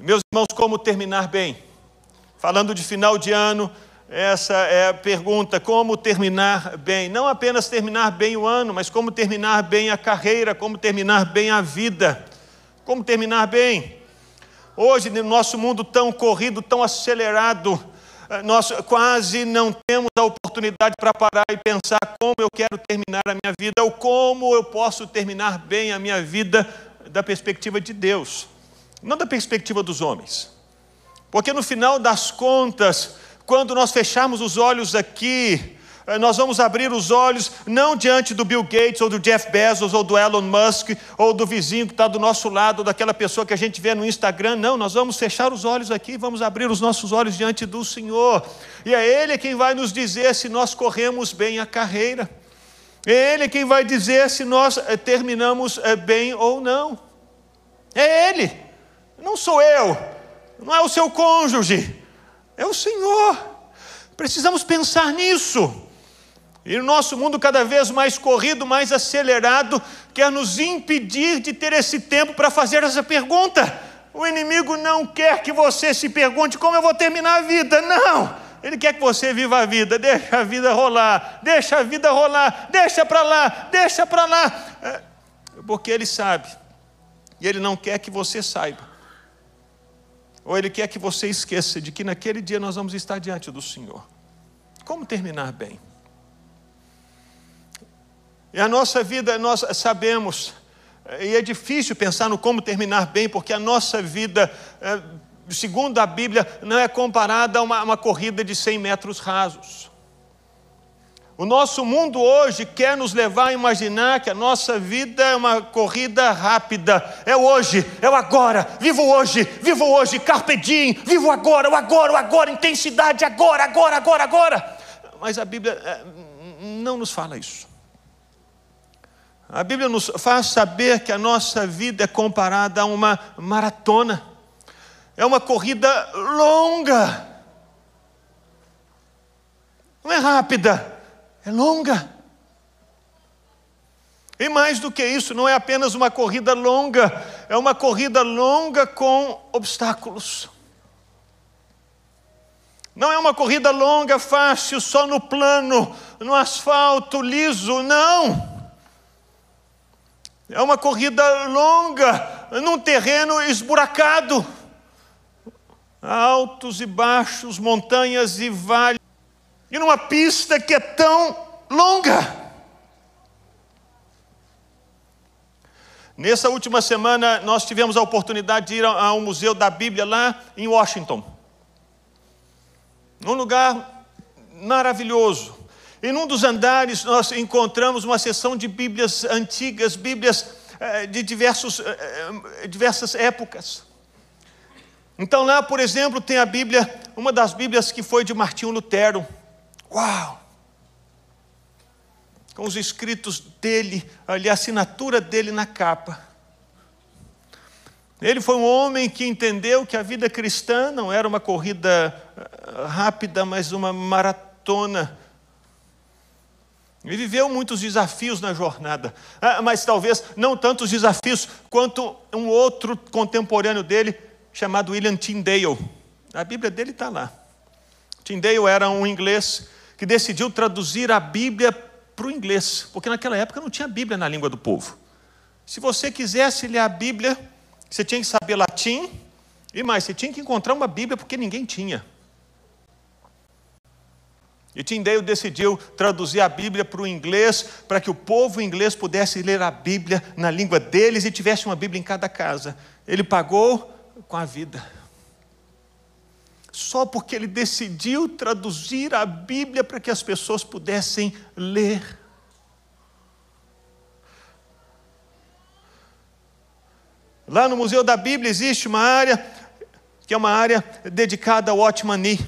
Meus irmãos, como terminar bem? Falando de final de ano, essa é a pergunta: como terminar bem? Não apenas terminar bem o ano, mas como terminar bem a carreira, como terminar bem a vida. Como terminar bem? Hoje, no nosso mundo tão corrido, tão acelerado, eh, nós quase não temos a oportunidade para parar e pensar como eu quero terminar a minha vida, ou como eu posso terminar bem a minha vida da perspectiva de Deus, não da perspectiva dos homens. Porque no final das contas, quando nós fecharmos os olhos aqui, eh, nós vamos abrir os olhos não diante do Bill Gates, ou do Jeff Bezos, ou do Elon Musk, ou do vizinho que está do nosso lado, daquela pessoa que a gente vê no Instagram. Não, nós vamos fechar os olhos aqui, vamos abrir os nossos olhos diante do Senhor. E é Ele quem vai nos dizer se nós corremos bem a carreira. É Ele quem vai dizer se nós eh, terminamos eh, bem ou não. É Ele, não sou eu, não é o seu cônjuge, é o Senhor. Precisamos pensar nisso. E o nosso mundo cada vez mais corrido, mais acelerado, quer nos impedir de ter esse tempo para fazer essa pergunta. O inimigo não quer que você se pergunte como eu vou terminar a vida. Não! Ele quer que você viva a vida, deixa a vida rolar, deixa a vida rolar, deixa para lá, deixa para lá. É, porque ele sabe, e ele não quer que você saiba. Ou ele quer que você esqueça de que naquele dia nós vamos estar diante do Senhor. Como terminar bem? E a nossa vida, nós sabemos, e é difícil pensar no como terminar bem, porque a nossa vida, é, segundo a Bíblia, não é comparada a uma, uma corrida de 100 metros rasos. O nosso mundo hoje quer nos levar a imaginar que a nossa vida é uma corrida rápida. É hoje, é o agora. Vivo hoje, vivo hoje, carpe diem, vivo agora, o agora, o agora, intensidade, agora, agora, agora, agora. Mas a Bíblia é, não nos fala isso. A Bíblia nos faz saber que a nossa vida é comparada a uma maratona, é uma corrida longa, não é rápida, é longa. E mais do que isso, não é apenas uma corrida longa, é uma corrida longa com obstáculos. Não é uma corrida longa, fácil, só no plano, no asfalto liso, não. É uma corrida longa, num terreno esburacado, altos e baixos, montanhas e vales, e numa pista que é tão longa. Nessa última semana, nós tivemos a oportunidade de ir a um museu da Bíblia lá em Washington. Um lugar maravilhoso. Em um dos andares nós encontramos uma seção de Bíblias antigas, Bíblias eh, de diversos, eh, eh, diversas épocas. Então lá, por exemplo, tem a Bíblia, uma das Bíblias que foi de Martinho Lutero. Uau! Com os escritos dele, ali a assinatura dele na capa. Ele foi um homem que entendeu que a vida cristã não era uma corrida rápida, mas uma maratona ele viveu muitos desafios na jornada, ah, mas talvez não tantos desafios quanto um outro contemporâneo dele, chamado William Tyndale. A Bíblia dele está lá. Tyndale era um inglês que decidiu traduzir a Bíblia para o inglês, porque naquela época não tinha Bíblia na língua do povo. Se você quisesse ler a Bíblia, você tinha que saber latim, e mais, você tinha que encontrar uma Bíblia porque ninguém tinha. E Tyndale decidiu traduzir a Bíblia para o inglês, para que o povo inglês pudesse ler a Bíblia na língua deles e tivesse uma Bíblia em cada casa. Ele pagou com a vida. Só porque ele decidiu traduzir a Bíblia para que as pessoas pudessem ler. Lá no Museu da Bíblia existe uma área que é uma área dedicada ao Otmani.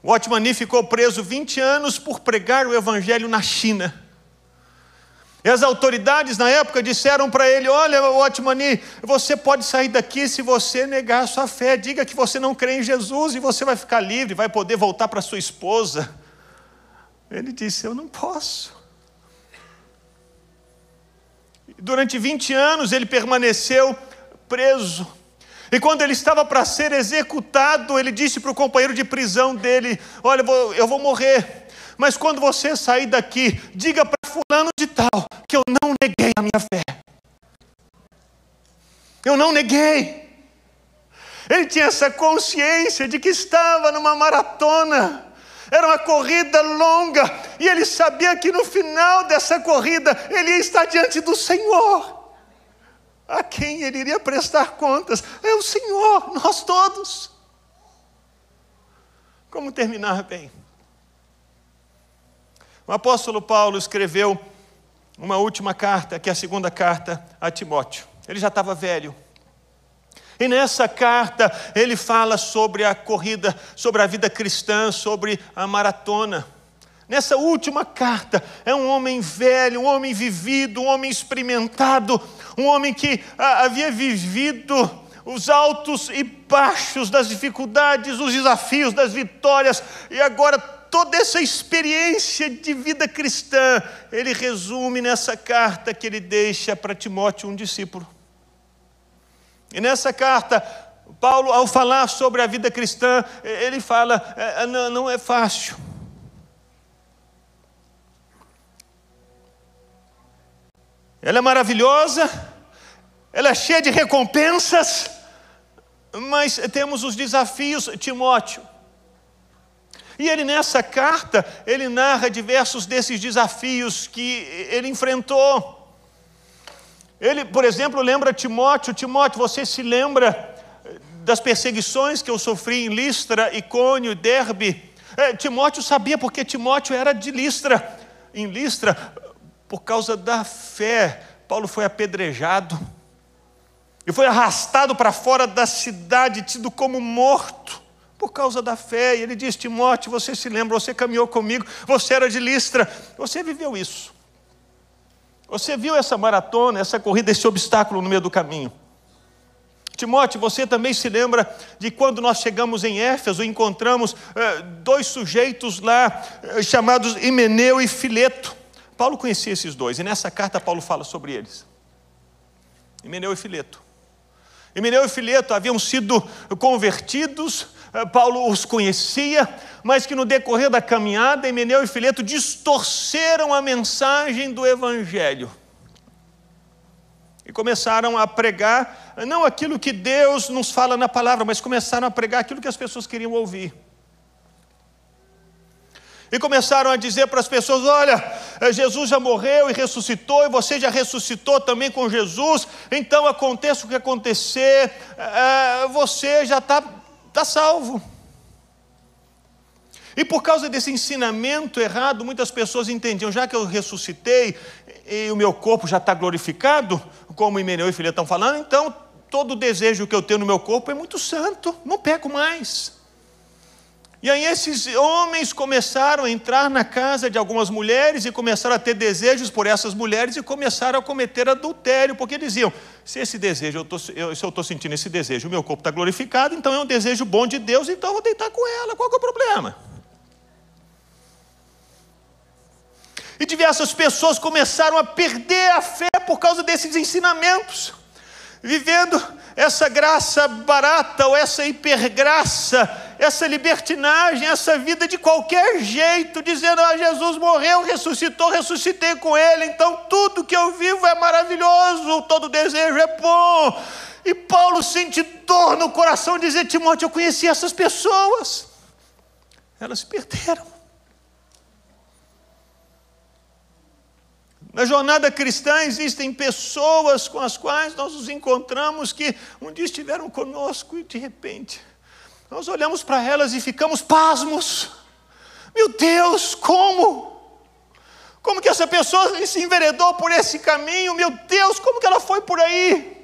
O Otmani ficou preso 20 anos por pregar o evangelho na China. E as autoridades na época disseram para ele: Olha, Otmani, você pode sair daqui se você negar a sua fé. Diga que você não crê em Jesus e você vai ficar livre, vai poder voltar para sua esposa. Ele disse: Eu não posso. Durante 20 anos ele permaneceu preso. E quando ele estava para ser executado, ele disse para o companheiro de prisão dele: Olha, eu vou morrer, mas quando você sair daqui, diga para Fulano de Tal que eu não neguei a minha fé. Eu não neguei. Ele tinha essa consciência de que estava numa maratona. Era uma corrida longa, e ele sabia que no final dessa corrida ele ia estar diante do Senhor a quem ele iria prestar contas é o Senhor, nós todos. Como terminar bem? O apóstolo Paulo escreveu uma última carta, que é a segunda carta a Timóteo. Ele já estava velho. E nessa carta ele fala sobre a corrida, sobre a vida cristã, sobre a maratona. Nessa última carta, é um homem velho, um homem vivido, um homem experimentado, um homem que ah, havia vivido os altos e baixos das dificuldades, os desafios das vitórias, e agora toda essa experiência de vida cristã, ele resume nessa carta que ele deixa para Timóteo, um discípulo. E nessa carta, Paulo, ao falar sobre a vida cristã, ele fala: é, não, não é fácil ela é maravilhosa, ela é cheia de recompensas, mas temos os desafios, Timóteo. E ele nessa carta, ele narra diversos desses desafios que ele enfrentou. Ele, por exemplo, lembra Timóteo, Timóteo, você se lembra das perseguições que eu sofri em Listra, Icônio, Derbe? É, Timóteo sabia porque Timóteo era de Listra. Em Listra, por causa da fé, Paulo foi apedrejado e foi arrastado para fora da cidade, tido como morto por causa da fé. E ele diz: Timóteo, você se lembra, você caminhou comigo, você era de Listra, você viveu isso. Você viu essa maratona, essa corrida, esse obstáculo no meio do caminho. Timóteo, você também se lembra de quando nós chegamos em Éfeso e encontramos eh, dois sujeitos lá eh, chamados Himeneu e Fileto. Paulo conhecia esses dois, e nessa carta Paulo fala sobre eles. Himeneu e Fileto. Himeneu e Fileto haviam sido convertidos, Paulo os conhecia, mas que no decorrer da caminhada, Himeneu e Fileto distorceram a mensagem do Evangelho. E começaram a pregar, não aquilo que Deus nos fala na palavra, mas começaram a pregar aquilo que as pessoas queriam ouvir. E começaram a dizer para as pessoas: olha, eh, Jesus já morreu e ressuscitou, e você já ressuscitou também com Jesus, então aconteça o que acontecer, você já está tá salvo. E por causa desse ensinamento errado, muitas pessoas entendiam, já que eu ressuscitei e o meu corpo já está glorificado, como Himeneu e Filha estão falando, então todo desejo que eu tenho no meu corpo é muito santo, não peco mais. E aí esses homens começaram a entrar na casa de algumas mulheres e começaram a ter desejos por essas mulheres e começaram a cometer adultério, porque diziam: se esse desejo, eu tô, eu, se eu estou sentindo esse desejo, o meu corpo está glorificado, então é um desejo bom de Deus, então eu vou deitar com ela, qual é o problema? E diversas pessoas começaram a perder a fé por causa desses ensinamentos, vivendo essa graça barata ou essa hipergraça essa libertinagem, essa vida de qualquer jeito, dizendo: Ah, Jesus morreu, ressuscitou, ressuscitei com Ele, então tudo que eu vivo é maravilhoso, todo desejo é bom. E Paulo sente dor no coração, dizer: Timóteo, eu conheci essas pessoas, elas se perderam. Na jornada cristã existem pessoas com as quais nós nos encontramos que um dia estiveram conosco e de repente nós olhamos para elas e ficamos pasmos. Meu Deus, como? Como que essa pessoa se enveredou por esse caminho? Meu Deus, como que ela foi por aí?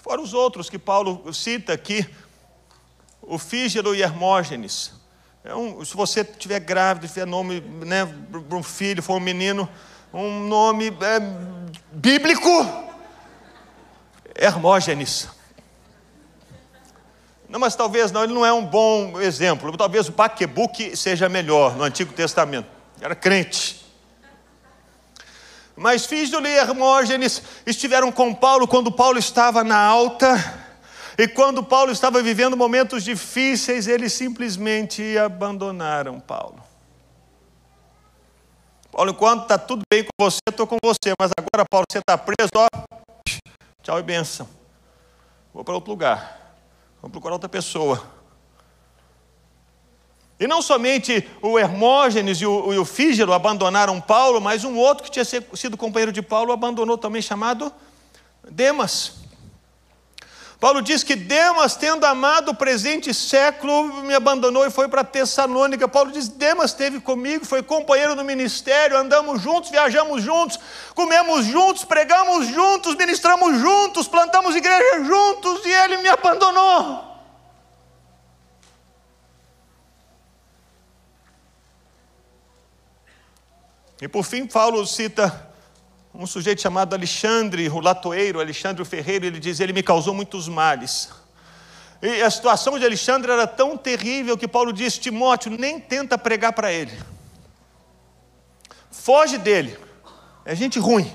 Fora os outros que Paulo cita aqui, o Fígelo e Hermógenes. É um, se você estiver grávida, tiver nome né, para um filho, for um menino, um nome é, bíblico, Hermógenes. Não, mas talvez não, ele não é um bom exemplo. Talvez o Baquebuque seja melhor no Antigo Testamento. Era crente. Mas Fígelo e Hermógenes estiveram com Paulo quando Paulo estava na alta E quando Paulo estava vivendo momentos difíceis, eles simplesmente abandonaram Paulo. Paulo, enquanto está tudo bem com você, estou com você, mas agora, Paulo, você está preso, ó, tchau e benção. Vou para outro lugar, vou procurar outra pessoa. E não somente o Hermógenes e o, o Fígelo abandonaram Paulo, mas um outro que tinha sido companheiro de Paulo abandonou também, chamado Demas. Paulo diz que Demas, tendo amado o presente século, me abandonou e foi para Tessalônica. Paulo diz: Demas esteve comigo, foi companheiro no ministério, andamos juntos, viajamos juntos, comemos juntos, pregamos juntos, ministramos juntos, plantamos igreja juntos e ele me abandonou. E por fim, Paulo cita um sujeito chamado Alexandre, o latoeiro, Alexandre o Ferreiro, ele diz: Ele me causou muitos males. E a situação de Alexandre era tão terrível que Paulo diz: Timóteo, nem tenta pregar para ele. Foge dele. É gente ruim.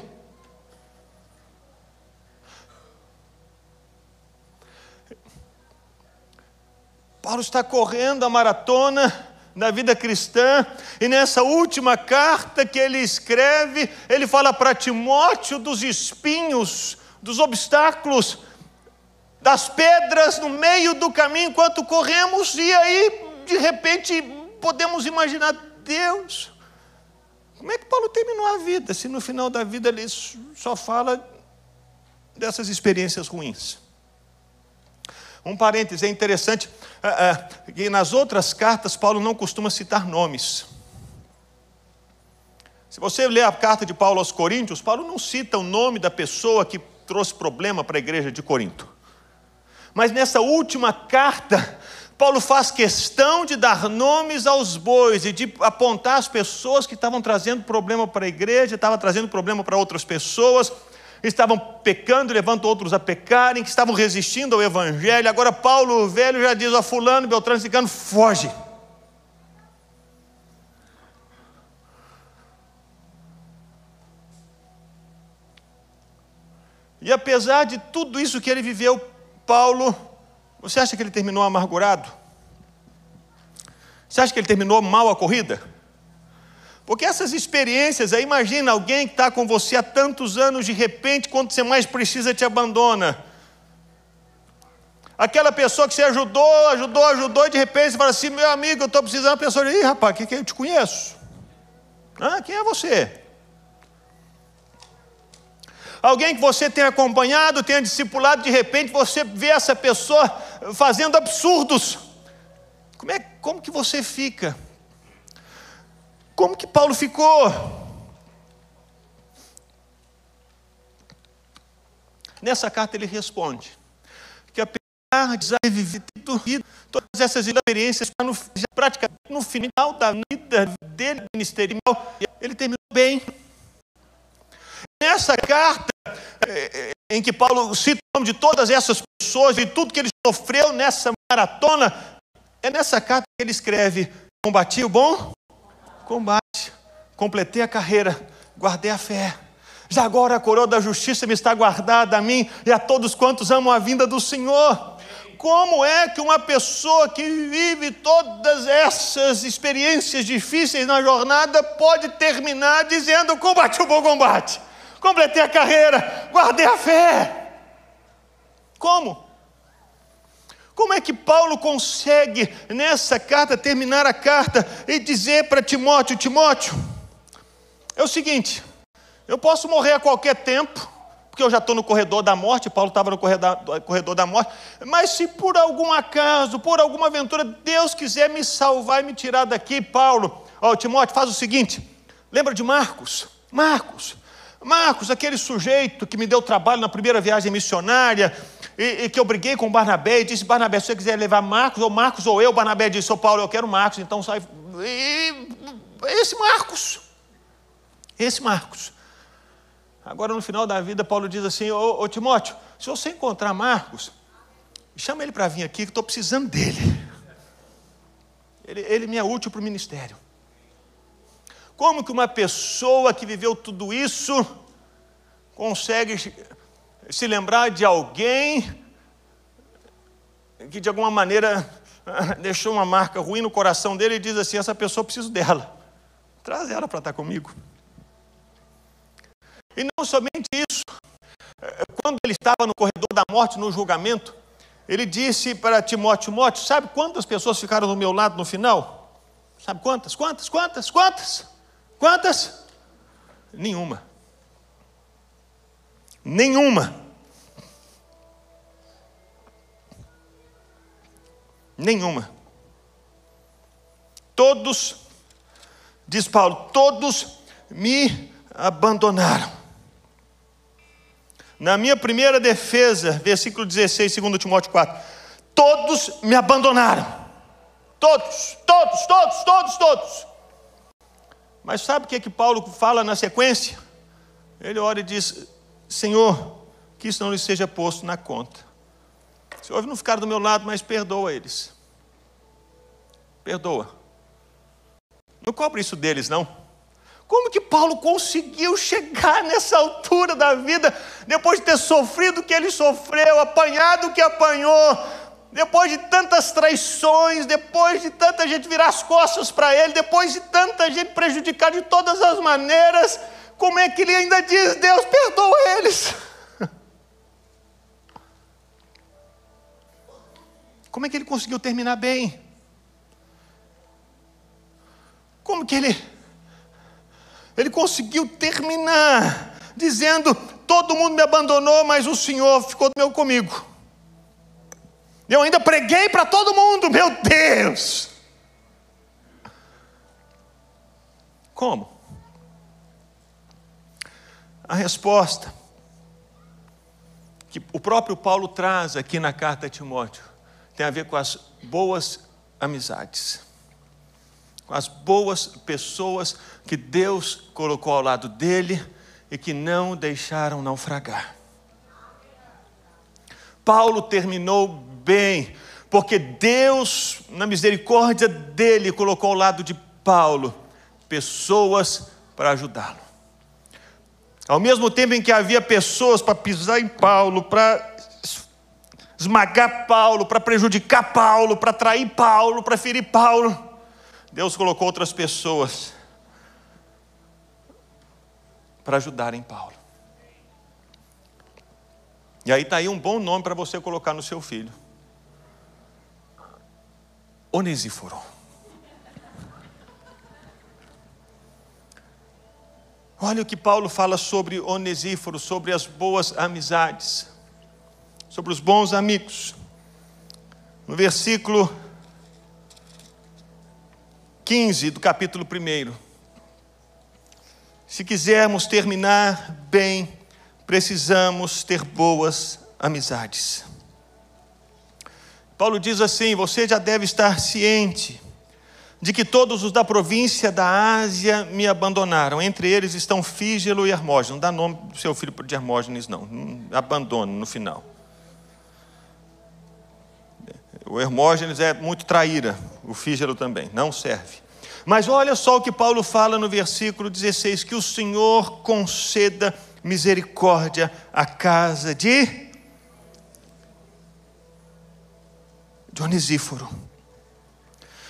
Paulo está correndo a maratona na vida cristã, e nessa última carta que ele escreve, ele fala para Timóteo dos espinhos, dos obstáculos, das pedras no meio do caminho enquanto corremos, e aí, de repente, podemos imaginar Deus. Como é que Paulo terminou a vida, se no final da vida ele só fala dessas experiências ruins? Um parêntese, é interessante uh, uh, que nas outras cartas Paulo não costuma citar nomes. Se você ler a carta de Paulo aos Coríntios, Paulo não cita o nome da pessoa que trouxe problema para a igreja de Corinto. Mas nessa última carta, Paulo faz questão de dar nomes aos bois e de apontar as pessoas que estavam trazendo problema para a igreja, estavam trazendo problema para outras pessoas estavam pecando, levando outros a pecarem, que estavam resistindo ao Evangelho. Agora Paulo, o velho, já diz a fulano, Beltrano, Cicano, foge. E apesar de tudo isso que ele viveu, Paulo, você acha que ele terminou amargurado? Você acha que ele terminou mal a corrida? Porque essas experiências, aí imagina alguém que está com você há tantos anos, de repente, quando você mais precisa, te abandona. Aquela pessoa que você ajudou, ajudou, ajudou, e de repente você fala assim: meu amigo, eu estou precisando. A pessoa diz: Ih, rapaz, que, que eu te conheço? Ah, quem é você? Alguém que você tem acompanhado, tenha discipulado, de repente você vê essa pessoa fazendo absurdos. Como, é, como que você fica? Como que Paulo ficou? Nessa carta ele responde que apesar de ter vivido todas essas experiências, no, já praticamente no final da vida dele ministerial, ele terminou bem. Nessa carta, é, em que Paulo cita o nome de todas essas pessoas e tudo que ele sofreu nessa maratona, é nessa carta que ele escreve: Combati o bom combate, completei a carreira, guardei a fé. Já agora a coroa da justiça me está guardada a mim e a todos quantos amam a vinda do Senhor. Como é que uma pessoa que vive todas essas experiências difíceis na jornada pode terminar dizendo: combate o bom combate, completei a carreira, guardei a fé? Como? Como é que Paulo consegue, nessa carta, terminar a carta e dizer para Timóteo: Timóteo, é o seguinte, eu posso morrer a qualquer tempo, porque eu já estou no corredor da morte, Paulo estava no corredor da morte, mas se por algum acaso, por alguma aventura, Deus quiser me salvar e me tirar daqui, Paulo, ó, Timóteo, faz o seguinte: lembra de Marcos? Marcos, Marcos, aquele sujeito que me deu trabalho na primeira viagem missionária, e, e, que eu briguei com Barnabé e disse: Barnabé, se você quiser levar Marcos, ou Marcos ou eu, Barnabé disse: Ô Paulo, eu quero Marcos, então sai. E, esse Marcos. Esse Marcos. Agora, no final da vida, Paulo diz assim: Ô, ô Timóteo, se você encontrar Marcos, chama ele para vir aqui, que estou precisando dele. Ele, ele me é útil para o ministério. Como que uma pessoa que viveu tudo isso consegue se lembrar de alguém que de alguma maneira deixou uma marca ruim no coração dele e diz assim: essa pessoa preciso dela. Traz ela para estar comigo. E não somente isso, quando ele estava no corredor da morte, no julgamento, ele disse para Timóteo: Timóteo, sabe quantas pessoas ficaram do meu lado no final? Sabe quantas? Quantas? Quantas? Quantas? Quantas? Nenhuma. Nenhuma. Nenhuma. Todos, diz Paulo, todos me abandonaram. Na minha primeira defesa, versículo 16, 2 Timóteo 4, todos me abandonaram. Todos, todos, todos, todos, todos. Mas sabe o que é que Paulo fala na sequência? Ele ora e diz: Senhor, que isso não lhe seja posto na conta. Senhor, não ficaram do meu lado, mas perdoa eles. Perdoa. Não cobre isso deles, não. Como que Paulo conseguiu chegar nessa altura da vida, depois de ter sofrido o que ele sofreu, apanhado o que apanhou, depois de tantas traições, depois de tanta gente virar as costas para ele, depois de tanta gente prejudicar de todas as maneiras, como é que ele ainda diz: Deus perdoa eles? Como é que ele conseguiu terminar bem? Como que ele ele conseguiu terminar dizendo: todo mundo me abandonou, mas o Senhor ficou meu comigo. Eu ainda preguei para todo mundo, meu Deus. Como? A resposta que o próprio Paulo traz aqui na carta a Timóteo tem a ver com as boas amizades com as boas pessoas que Deus colocou ao lado dele e que não deixaram naufragar. Paulo terminou bem, porque Deus, na misericórdia dele, colocou ao lado de Paulo pessoas para ajudá-lo. Ao mesmo tempo em que havia pessoas para pisar em Paulo, para esmagar Paulo, para prejudicar Paulo, para trair Paulo, para ferir Paulo, Deus colocou outras pessoas para ajudarem Paulo. E aí está aí um bom nome para você colocar no seu filho. Onesíforo. Olha o que Paulo fala sobre Onesíforo, sobre as boas amizades, sobre os bons amigos. No versículo 15 do capítulo 1. Se quisermos terminar bem, precisamos ter boas amizades. Paulo diz assim: você já deve estar ciente de que todos os da província da Ásia me abandonaram. Entre eles estão Fígelo e Hermógenes. Não dá nome do seu filho de Hermógenes, não. Abandono no final. O Hermógenes é muito traíra, o Fígero também, não serve. Mas olha só o que Paulo fala no versículo 16: que o Senhor conceda misericórdia à casa de Dionisíforo.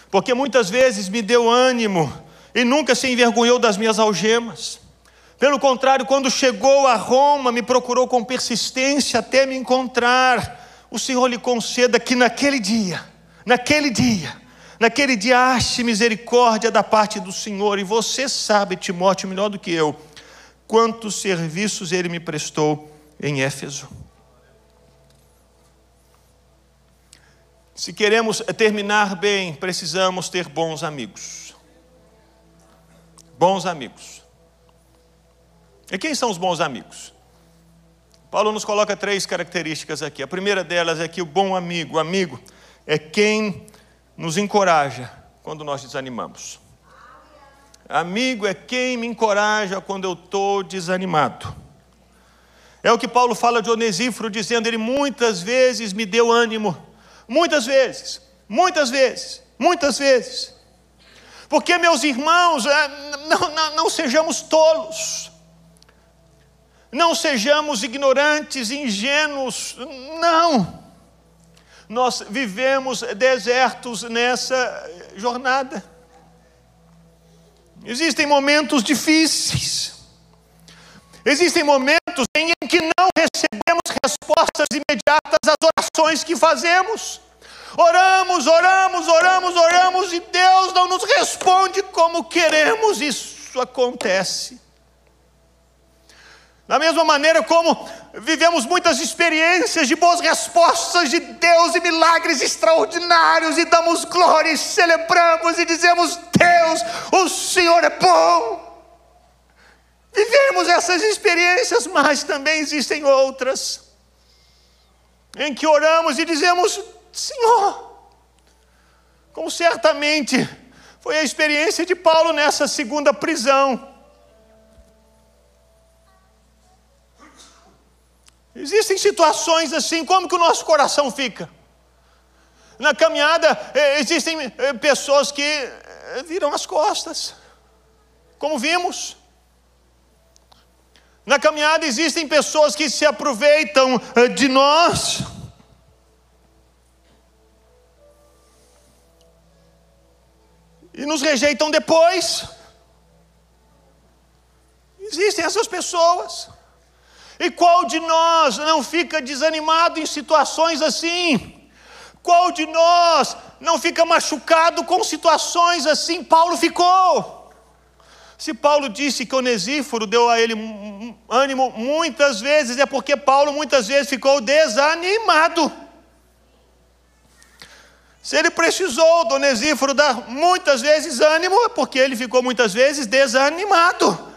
Porque muitas vezes me deu ânimo e nunca se envergonhou das minhas algemas. Pelo contrário, quando chegou a Roma, me procurou com persistência até me encontrar o Senhor lhe conceda que naquele dia, naquele dia, naquele dia ache misericórdia da parte do Senhor, e você sabe, Timóteo, melhor do que eu, quantos serviços ele me prestou em Éfeso. Se queremos terminar bem, precisamos ter bons amigos. Bons amigos. E quem são os bons amigos? Paulo nos coloca três características aqui. A primeira delas é que o bom amigo, o amigo, é quem nos encoraja quando nós desanimamos. Amigo é quem me encoraja quando eu estou desanimado. É o que Paulo fala de Onesíforo, dizendo: Ele muitas vezes me deu ânimo. Muitas vezes, muitas vezes, muitas vezes. Porque, meus irmãos, é, não, não, não sejamos tolos. Não sejamos ignorantes, ingênuos, não. nós vivemos desertos nessa jornada. Existem momentos difíceis, existem momentos em que não recebemos respostas imediatas às orações que fazemos. Oramos, oramos, oramos, oramos e Deus não nos responde como queremos. Isso acontece. Da mesma maneira como vivemos muitas experiências de boas respostas de Deus e milagres extraordinários, e damos glória, e celebramos e dizemos: Deus, o Senhor é bom. Vivemos essas experiências, mas também existem outras, em que oramos e dizemos: Senhor, como certamente foi a experiência de Paulo nessa segunda prisão. Existem situações assim, como que o nosso coração fica? Na caminhada, eh, existem eh, pessoas que eh, viram as costas, como vimos. Na caminhada, existem pessoas que se aproveitam de nós. E nos rejeitam depois. Existem essas pessoas. E qual de nós não fica desanimado em situações assim? Qual de nós não fica machucado com situações assim? Paulo ficou. Se Paulo disse que Onesíforo deu a ele ânimo muitas vezes, é porque Paulo muitas vezes ficou desanimado. Se ele precisou do Onesíforo dar muitas vezes ânimo, é porque ele ficou muitas vezes desanimado.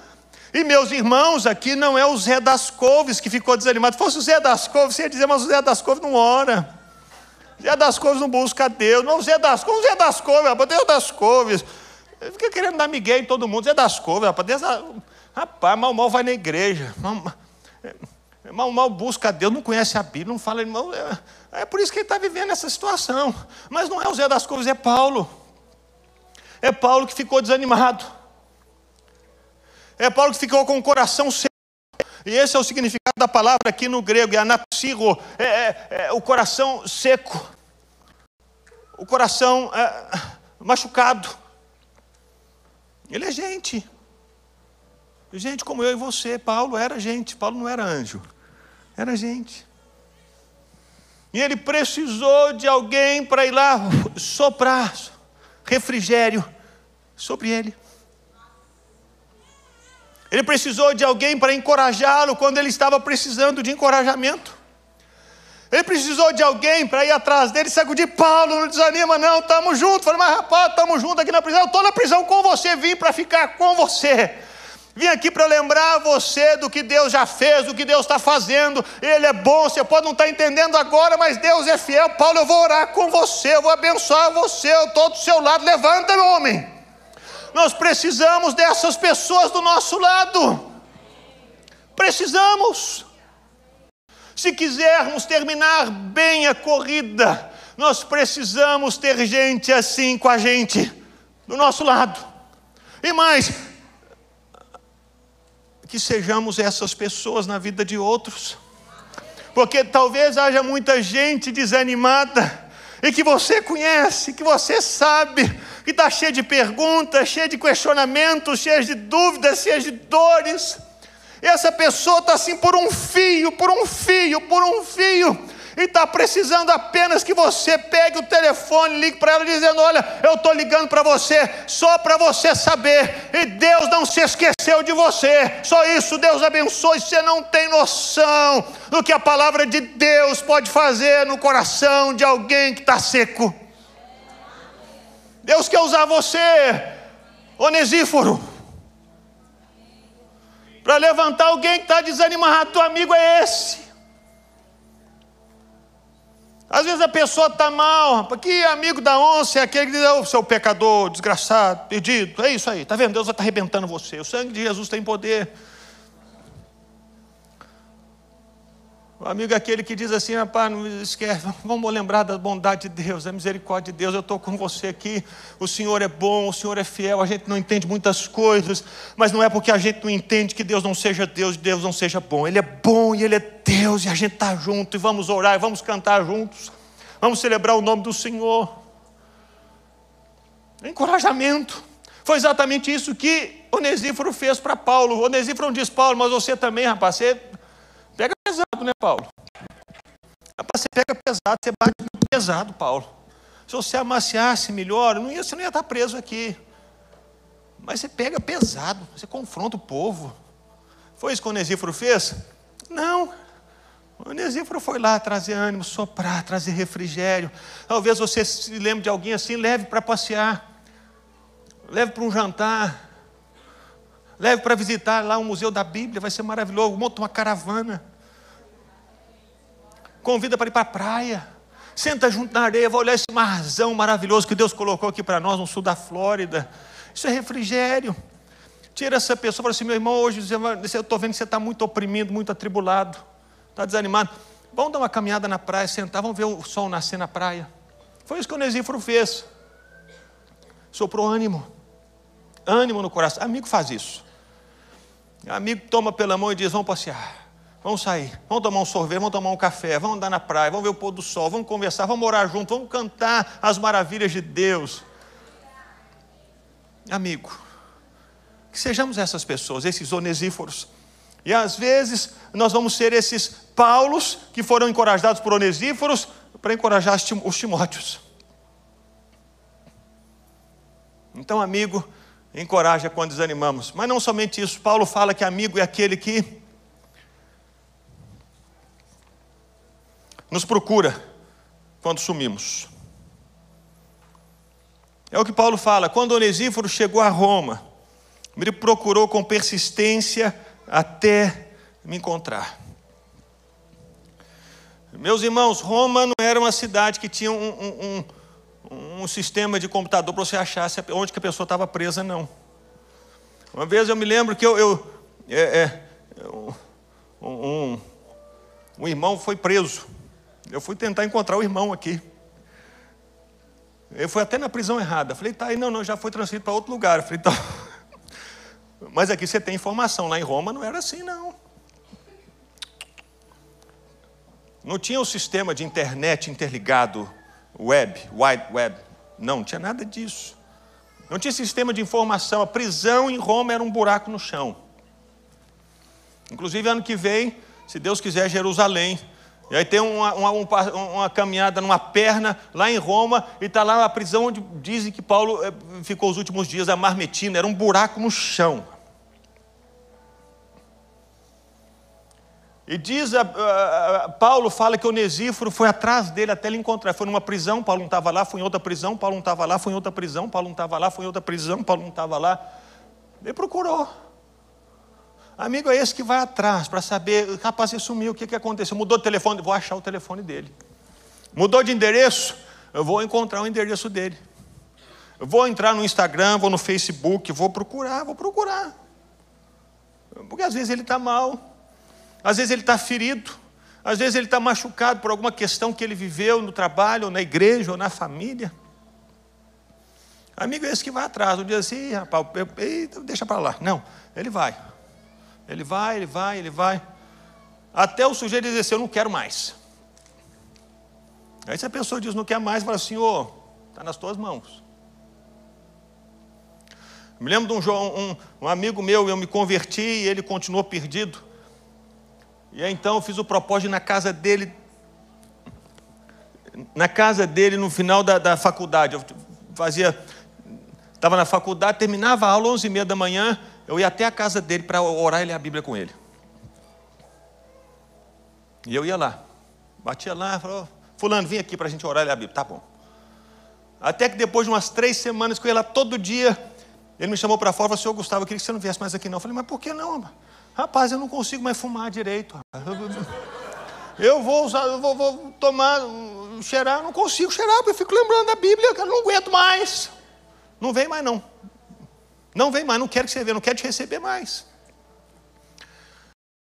E meus irmãos, aqui não é o Zé das Couves que ficou desanimado. Se fosse o Zé das Couves, você ia dizer, mas o Zé das Couves não ora. Zé das Couves não busca Deus. Não, o Zé das Couves, o Zé das Couves, rapaz, Deus das Couves. Ele fica querendo dar migué em todo mundo. Zé das Couves, rapaz, Deus, rapaz, mal mal vai na igreja. Mal, mal, mal busca Deus, não conhece a Bíblia, não fala. Irmão, é, é por isso que ele está vivendo essa situação. Mas não é o Zé das Couves, é Paulo. É Paulo que ficou desanimado. É Paulo que ficou com o coração seco. E esse é o significado da palavra aqui no grego, é anatsiro, é, é, é o coração seco, o coração é, machucado. Ele é gente. Gente como eu e você. Paulo era gente, Paulo não era anjo, era gente. E ele precisou de alguém para ir lá soprar refrigério sobre ele. Ele precisou de alguém para encorajá-lo quando ele estava precisando de encorajamento. Ele precisou de alguém para ir atrás dele sacudir Paulo, não desanima, não, estamos juntos. Falei, mas rapaz, estamos juntos aqui na prisão, estou na prisão com você, vim para ficar com você. Vim aqui para lembrar você do que Deus já fez, do que Deus está fazendo. Ele é bom, você pode não estar tá entendendo agora, mas Deus é fiel. Paulo, eu vou orar com você, eu vou abençoar você, eu estou do seu lado. Levanta, meu homem. Nós precisamos dessas pessoas do nosso lado. Precisamos. Se quisermos terminar bem a corrida, nós precisamos ter gente assim com a gente, do nosso lado. E mais, que sejamos essas pessoas na vida de outros, porque talvez haja muita gente desanimada, e que você conhece, que você sabe, que está cheio de perguntas, cheio de questionamentos, cheio de dúvidas, cheio de dores. Essa pessoa está assim por um fio, por um fio, por um fio e está precisando apenas que você pegue o telefone, ligue para ela dizendo: Olha, eu estou ligando para você só para você saber, e Deus não se esqueceu de você, só isso, Deus abençoe. Você não tem noção do que a palavra de Deus pode fazer no coração de alguém que está seco. Deus quer usar você, Onesíforo, para levantar alguém que está desanimado. Teu amigo é esse. Às vezes a pessoa está mal, porque amigo da onça é aquele que diz, oh, seu pecador, desgraçado, perdido. É isso aí, está vendo? Deus está arrebentando você. O sangue de Jesus tem poder. O amigo é aquele que diz assim, rapaz, não esquece, vamos lembrar da bondade de Deus, da misericórdia de Deus, eu estou com você aqui, o Senhor é bom, o Senhor é fiel, a gente não entende muitas coisas, mas não é porque a gente não entende que Deus não seja Deus, Deus não seja bom, Ele é bom e Ele é Deus, e a gente está junto, e vamos orar, e vamos cantar juntos, vamos celebrar o nome do Senhor. Encorajamento. Foi exatamente isso que Onesíforo fez para Paulo. Onesíforo não diz, Paulo, mas você também, rapaz, você pesado, né, Paulo? Rapaz, você pega pesado, você bate pesado, Paulo. Se você amaciasse melhor, não ia, você não ia estar preso aqui. Mas você pega pesado, você confronta o povo. Foi isso que o Onesíforo fez? Não. O Onesíforo foi lá trazer ânimo, soprar, trazer refrigério. Talvez você se lembre de alguém assim, leve para passear, leve para um jantar, leve para visitar lá o Museu da Bíblia, vai ser maravilhoso. Monta uma caravana. Convida para ir para a praia. Senta junto na areia, vai olhar esse marzão maravilhoso que Deus colocou aqui para nós no sul da Flórida. Isso é refrigério. Tira essa pessoa e fala assim: meu irmão, hoje eu estou vendo que você está muito oprimido, muito atribulado, está desanimado. Vamos dar uma caminhada na praia, sentar, vamos ver o sol nascer na praia. Foi isso que o Onesíforo fez. Soprou ânimo. Ânimo no coração. Amigo faz isso. Amigo toma pela mão e diz: vamos passear. Vamos sair, vamos tomar um sorvete, vamos tomar um café, vamos andar na praia, vamos ver o pôr do sol, vamos conversar, vamos morar junto, vamos cantar as maravilhas de Deus. Amigo, que sejamos essas pessoas, esses onesíforos. E às vezes nós vamos ser esses Paulos que foram encorajados por onesíforos para encorajar os Timóteos. Então, amigo, encoraja quando desanimamos. Mas não somente isso, Paulo fala que amigo é aquele que nos procura quando sumimos. É o que Paulo fala. Quando Onesíforo chegou a Roma, me procurou com persistência até me encontrar. Meus irmãos, Roma não era uma cidade que tinha um, um, um sistema de computador para você achar onde que a pessoa estava presa, não. Uma vez eu me lembro que eu, eu é, é, um, um irmão foi preso. Eu fui tentar encontrar o irmão aqui. Ele foi até na prisão errada. Falei, tá aí, não, não, já foi transferido para outro lugar. falei, tá. Mas aqui você tem informação. Lá em Roma não era assim, não. Não tinha o sistema de internet interligado, web, wide web. Não, não tinha nada disso. Não tinha sistema de informação. A prisão em Roma era um buraco no chão. Inclusive, ano que vem, se Deus quiser, Jerusalém e aí tem uma, uma, uma, caminhada numa perna lá em Roma, e está lá a prisão onde dizem que Paulo eh, ficou os últimos dias, a marmetina, era um buraco no chão. E diz, a, a, a, Paulo fala que Onesíforo foi atrás dele até ele encontrar. Foi numa prisão, Paulo não estava lá, foi em outra prisão, Paulo não estava lá, foi em outra prisão, Paulo não estava lá, foi em outra prisão, Paulo não estava lá. Ele procurou. Amigo é esse que vai atrás para saber, rapaz, ele sumiu, o que, que aconteceu? Mudou de telefone, vou achar o telefone dele. Mudou de endereço, eu vou encontrar o endereço dele. Eu vou entrar no Instagram, vou no Facebook, vou procurar, vou procurar. Porque às vezes ele está mal, às vezes ele está ferido, às vezes ele está machucado por alguma questão que ele viveu no trabalho, ou na igreja, ou na família. Amigo é esse que vai atrás, um dia assim, rapaz, deixa para lá. Não, ele vai. Ele vai, ele vai, ele vai. Até o sujeito dizer assim: Eu não quero mais. Aí se a pessoa diz não quer mais, fala assim: Ô, está nas tuas mãos. Me lembro de um, um, um, amigo meu, eu me converti e ele continuou perdido. E aí então eu fiz o propósito na casa dele, na casa dele no final da, da faculdade. Eu fazia, estava na faculdade, terminava a aula 11 e meia da manhã, eu ia até a casa dele para orar e ler a Bíblia com ele. E eu ia lá. Batia lá, falou, fulano, vem aqui para a gente orar e ler a Bíblia. Tá bom. Até que depois de umas três semanas que eu ia lá todo dia, ele me chamou para fora e falou, senhor Gustavo, eu queria que você não viesse mais aqui não. Eu falei, mas por que não? Rapaz, eu não consigo mais fumar direito. Eu vou usar, eu vou, vou tomar, cheirar, não consigo cheirar, porque eu fico lembrando da Bíblia, eu não aguento mais. Não vem mais não. Não vem mais, não quero que você venha, não quero te receber mais.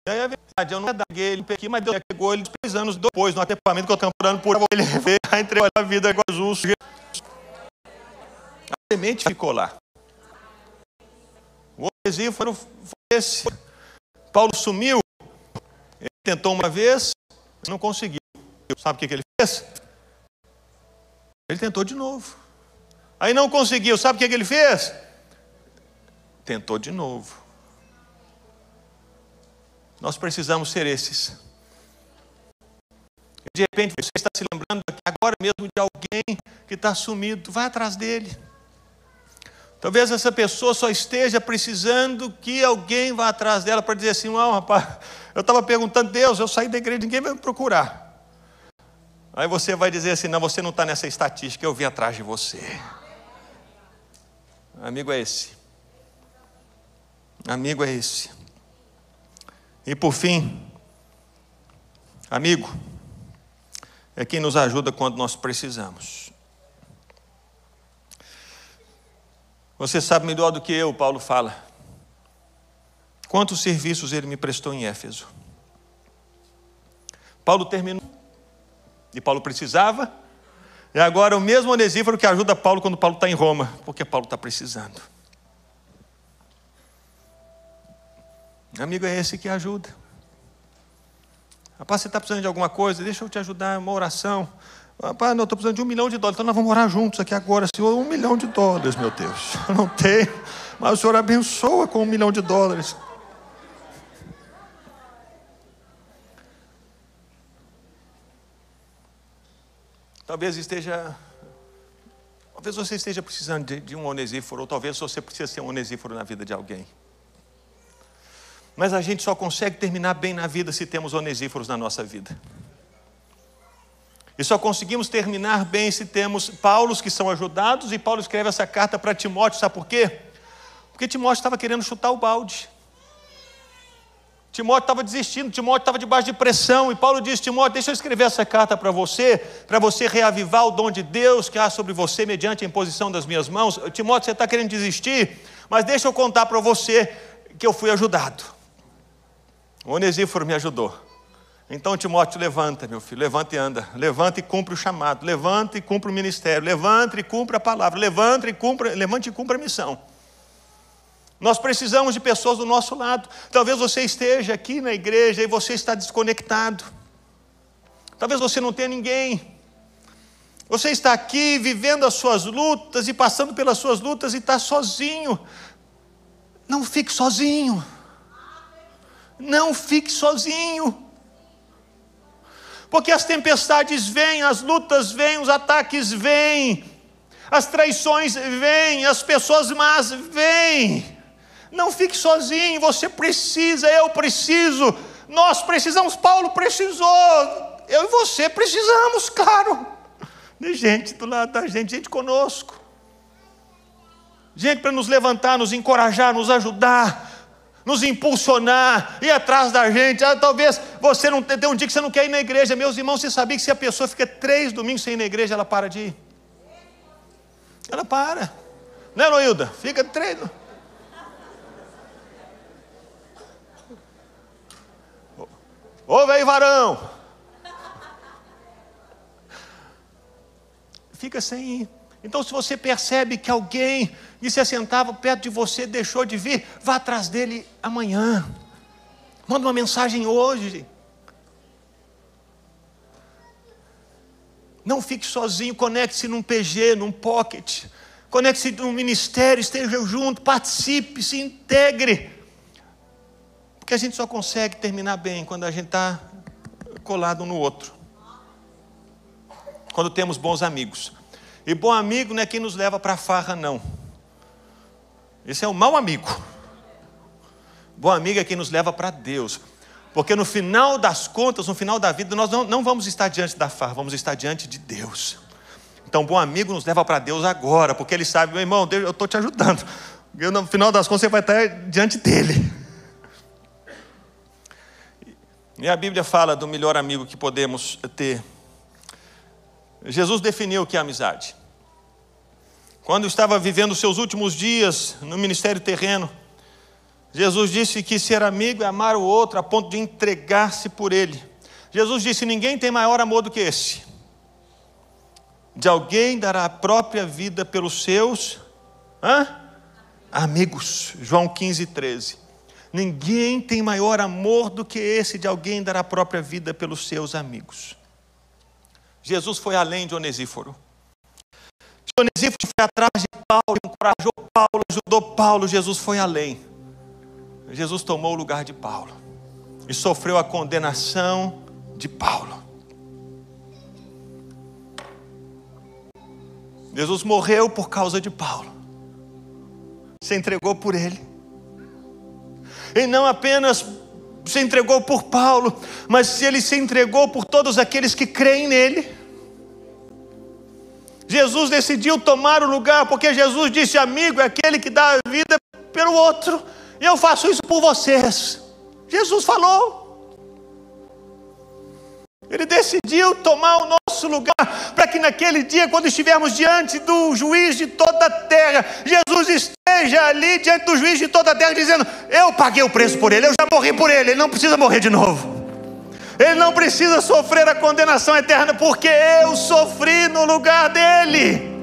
E aí é verdade, eu não peguei ele aqui, mas Deus pegou ele três anos depois, no acampamento que eu estou temporando por ele veio a entregar a vida com Jesus. A semente ficou lá. O adesivo foi esse. Paulo sumiu, ele tentou uma vez, não conseguiu. Sabe o que ele fez? Ele tentou de novo. Aí não conseguiu. Sabe o que ele fez? Tentou de novo. Nós precisamos ser esses. De repente você está se lembrando agora mesmo de alguém que está sumido. Vai atrás dele. Talvez essa pessoa só esteja precisando que alguém vá atrás dela para dizer assim: não, rapaz, eu estava perguntando, Deus, eu saí da igreja, ninguém vai me procurar. Aí você vai dizer assim: não, você não está nessa estatística, eu vim atrás de você. Amigo é esse. Amigo é esse. E por fim, amigo, é quem nos ajuda quando nós precisamos. Você sabe melhor do que eu, Paulo fala. Quantos serviços ele me prestou em Éfeso? Paulo terminou. E Paulo precisava. E agora o mesmo Onesíforo que ajuda Paulo quando Paulo está em Roma, porque Paulo está precisando. Amigo é esse que ajuda. Rapaz, você está precisando de alguma coisa? Deixa eu te ajudar, uma oração. Rapaz, não, estou precisando de um milhão de dólares. Então nós vamos orar juntos aqui agora, Senhor. Um milhão de dólares, meu Deus. Eu não tenho, mas o Senhor abençoa com um milhão de dólares. Talvez esteja. Talvez você esteja precisando de, de um onesíforo, ou talvez você precisa ser um onesíforo na vida de alguém. Mas a gente só consegue terminar bem na vida se temos onesíforos na nossa vida. E só conseguimos terminar bem se temos Paulos que são ajudados, e Paulo escreve essa carta para Timóteo, sabe por quê? Porque Timóteo estava querendo chutar o balde. Timóteo estava desistindo, Timóteo estava debaixo de pressão, e Paulo disse: Timóteo, deixa eu escrever essa carta para você, para você reavivar o dom de Deus que há sobre você mediante a imposição das minhas mãos. Timóteo, você está querendo desistir, mas deixa eu contar para você que eu fui ajudado. Onesíforo me ajudou. Então, Timóteo, levanta, meu filho, levanta e anda. Levanta e cumpre o chamado. Levanta e cumpre o ministério. Levanta e cumpre a palavra. Levanta e cumpre, levante e cumpre a missão. Nós precisamos de pessoas do nosso lado. Talvez você esteja aqui na igreja e você está desconectado. Talvez você não tenha ninguém. Você está aqui vivendo as suas lutas e passando pelas suas lutas e está sozinho. Não fique sozinho. Não fique sozinho. Porque as tempestades vêm, as lutas vêm, os ataques vêm, as traições vêm, as pessoas más vêm. Não fique sozinho, você precisa, eu preciso, nós precisamos, Paulo precisou, eu e você precisamos, claro, de gente do lado da gente, gente conosco. Gente para nos levantar, nos encorajar, nos ajudar, nos impulsionar, ir atrás da gente. Ah, talvez você não tem um dia que você não quer ir na igreja. Meus irmãos, você sabia que se a pessoa fica três domingos sem ir na igreja, ela para de ir? Ela para. Né, Noilda? Fica três. Ouve aí, varão. Fica sem ir. Então, se você percebe que alguém que se assentava perto de você deixou de vir, vá atrás dele amanhã. Manda uma mensagem hoje. Não fique sozinho, conecte-se num PG, num pocket. Conecte-se num ministério, esteja junto, participe, se integre. Porque a gente só consegue terminar bem quando a gente está colado no outro. Quando temos bons amigos. E bom amigo não é quem nos leva para a farra, não. Esse é um mau amigo. Bom amigo é quem nos leva para Deus. Porque no final das contas, no final da vida, nós não, não vamos estar diante da farra, vamos estar diante de Deus. Então, bom amigo nos leva para Deus agora, porque ele sabe, meu irmão, eu estou te ajudando. Eu, no final das contas, você vai estar diante dele. E a Bíblia fala do melhor amigo que podemos ter. Jesus definiu o que é amizade. Quando estava vivendo seus últimos dias no ministério terreno, Jesus disse que ser amigo é amar o outro a ponto de entregar-se por ele. Jesus disse: Ninguém tem maior amor do que esse. De alguém dará a própria vida pelos seus hã? amigos. João 15, 13. Ninguém tem maior amor do que esse de alguém dar a própria vida pelos seus amigos. Jesus foi além de Onesíforo. Onesíforo foi atrás de Paulo, encorajou Paulo, ajudou Paulo. Jesus foi além. Jesus tomou o lugar de Paulo e sofreu a condenação de Paulo. Jesus morreu por causa de Paulo. Se entregou por ele. E não apenas se entregou por Paulo, mas ele se entregou por todos aqueles que creem nele. Jesus decidiu tomar o lugar, porque Jesus disse: amigo é aquele que dá a vida pelo outro, e eu faço isso por vocês. Jesus falou. Ele decidiu tomar o nosso lugar, para que naquele dia, quando estivermos diante do juiz de toda a terra, Jesus esteja ali diante do juiz de toda a terra, dizendo: Eu paguei o preço por ele, eu já morri por ele, ele não precisa morrer de novo. Ele não precisa sofrer a condenação eterna, porque eu sofri no lugar dele.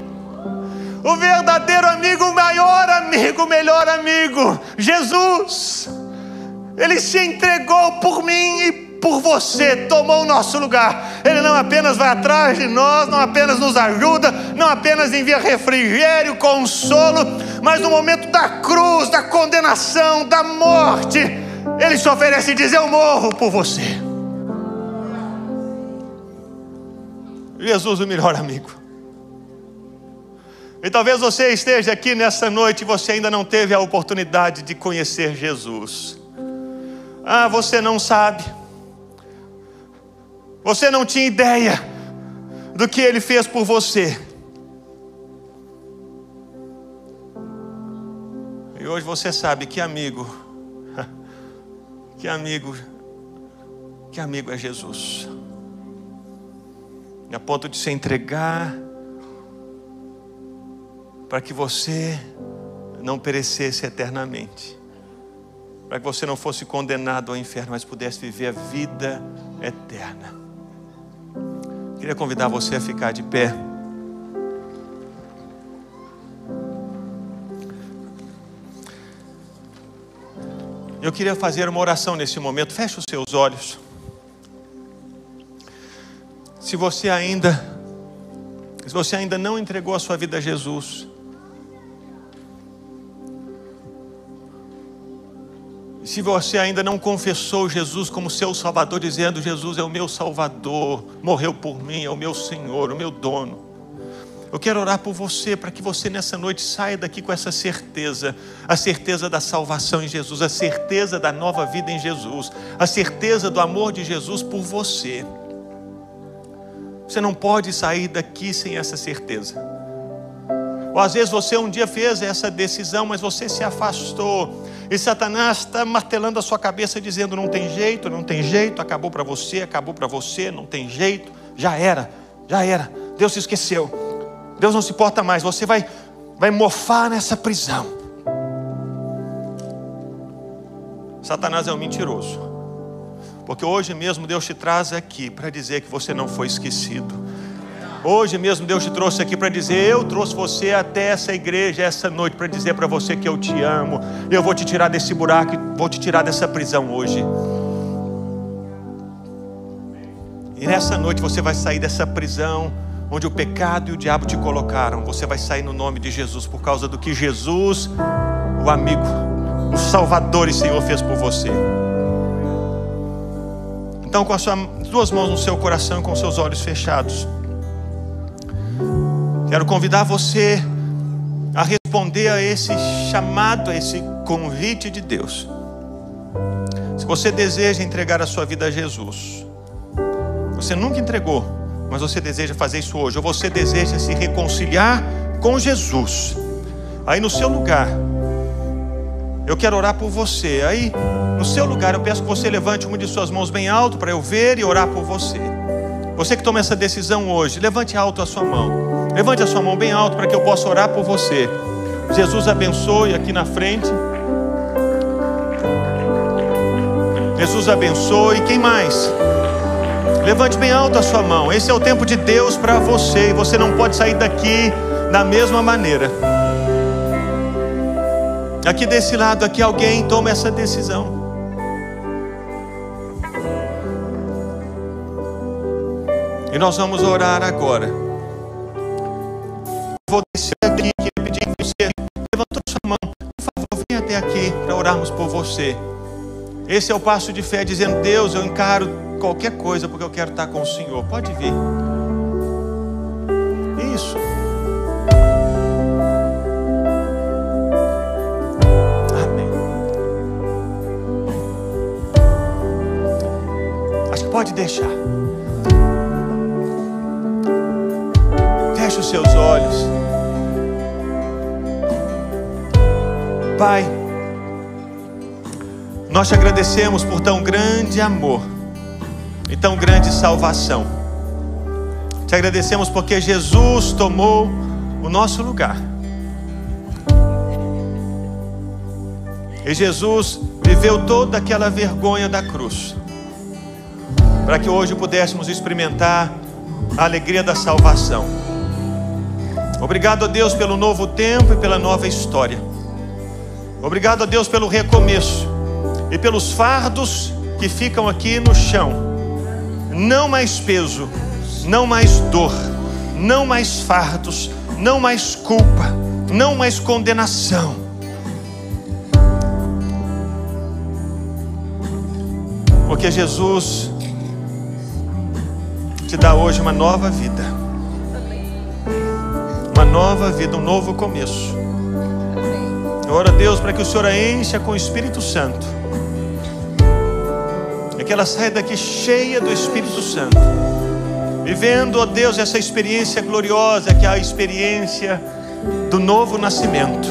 O verdadeiro amigo, o maior amigo, o melhor amigo, Jesus. Ele se entregou por mim e por você, tomou o nosso lugar. Ele não apenas vai atrás de nós, não apenas nos ajuda, não apenas envia refrigério, consolo, mas no momento da cruz, da condenação, da morte, ele se oferece e diz: Eu morro por você. Jesus, o melhor amigo. E talvez você esteja aqui nessa noite e você ainda não teve a oportunidade de conhecer Jesus. Ah, você não sabe. Você não tinha ideia do que ele fez por você. E hoje você sabe que amigo, que amigo, que amigo é Jesus a ponto de se entregar para que você não perecesse eternamente, para que você não fosse condenado ao inferno, mas pudesse viver a vida eterna. Queria convidar você a ficar de pé. Eu queria fazer uma oração nesse momento. Feche os seus olhos. Se você ainda se você ainda não entregou a sua vida a Jesus, se você ainda não confessou Jesus como seu Salvador, dizendo: Jesus é o meu Salvador, morreu por mim, é o meu Senhor, o meu dono. Eu quero orar por você para que você nessa noite saia daqui com essa certeza, a certeza da salvação em Jesus, a certeza da nova vida em Jesus, a certeza do amor de Jesus por você. Você não pode sair daqui sem essa certeza. Ou às vezes você um dia fez essa decisão, mas você se afastou. E Satanás está martelando a sua cabeça, dizendo: não tem jeito, não tem jeito, acabou para você, acabou para você, não tem jeito, já era, já era. Deus se esqueceu. Deus não se importa mais. Você vai, vai mofar nessa prisão. Satanás é um mentiroso. Porque hoje mesmo Deus te traz aqui para dizer que você não foi esquecido. Hoje mesmo Deus te trouxe aqui para dizer: Eu trouxe você até essa igreja essa noite para dizer para você que eu te amo. Eu vou te tirar desse buraco, vou te tirar dessa prisão hoje. E nessa noite você vai sair dessa prisão onde o pecado e o diabo te colocaram. Você vai sair no nome de Jesus por causa do que Jesus, o amigo, o Salvador e Senhor fez por você. Então, com as suas duas mãos no seu coração e com seus olhos fechados, quero convidar você a responder a esse chamado, a esse convite de Deus. Se você deseja entregar a sua vida a Jesus, você nunca entregou, mas você deseja fazer isso hoje, ou você deseja se reconciliar com Jesus, aí no seu lugar, eu quero orar por você. Aí, no seu lugar, eu peço que você levante uma de suas mãos bem alto para eu ver e orar por você. Você que toma essa decisão hoje, levante alto a sua mão. Levante a sua mão bem alto para que eu possa orar por você. Jesus abençoe aqui na frente. Jesus abençoe. Quem mais? Levante bem alto a sua mão. Esse é o tempo de Deus para você e você não pode sair daqui da mesma maneira. Aqui desse lado, aqui alguém toma essa decisão. E nós vamos orar agora. vou descer aqui, queria pedir que você levantou sua mão, por favor, venha até aqui para orarmos por você. Esse é o passo de fé, dizendo: Deus, eu encaro qualquer coisa porque eu quero estar com o Senhor. Pode vir. Isso. Pode deixar. Feche os seus olhos. Pai, nós te agradecemos por tão grande amor e tão grande salvação. Te agradecemos porque Jesus tomou o nosso lugar. E Jesus viveu toda aquela vergonha da cruz, para que hoje pudéssemos experimentar a alegria da salvação. Obrigado a Deus pelo novo tempo e pela nova história. Obrigado a Deus pelo recomeço e pelos fardos que ficam aqui no chão. Não mais peso, não mais dor, não mais fardos, não mais culpa, não mais condenação. Porque Jesus te dá hoje uma nova vida. Uma nova vida, um novo começo. Eu oro a Deus para que o Senhor a encha com o Espírito Santo. E que ela saia daqui cheia do Espírito Santo. Vivendo, ó Deus, essa experiência gloriosa que é a experiência do novo nascimento.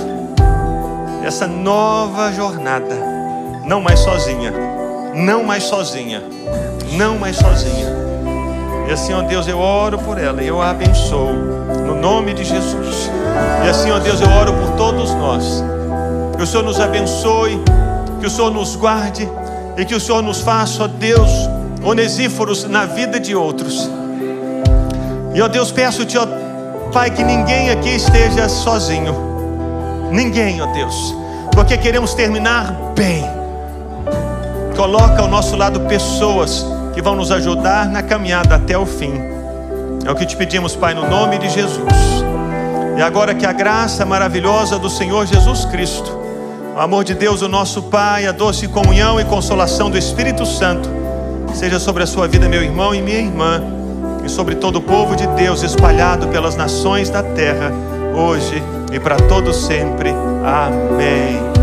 Essa nova jornada. Não mais sozinha. Não mais sozinha. Não mais sozinha. E assim, ó Deus, eu oro por ela e eu a abençoo. No nome de Jesus. E assim, ó Deus, eu oro por todos nós. Que o Senhor nos abençoe, que o Senhor nos guarde e que o Senhor nos faça, ó Deus, onesíforos na vida de outros. E ó Deus, peço-te, ó Pai, que ninguém aqui esteja sozinho. Ninguém, ó Deus, porque queremos terminar bem. Coloca ao nosso lado pessoas que vão nos ajudar na caminhada até o fim. É o que te pedimos, Pai, no nome de Jesus. E agora que a graça maravilhosa do Senhor Jesus Cristo, o amor de Deus, o nosso Pai, a doce comunhão e consolação do Espírito Santo, seja sobre a sua vida, meu irmão e minha irmã, e sobre todo o povo de Deus espalhado pelas nações da terra, hoje e para todo sempre. Amém.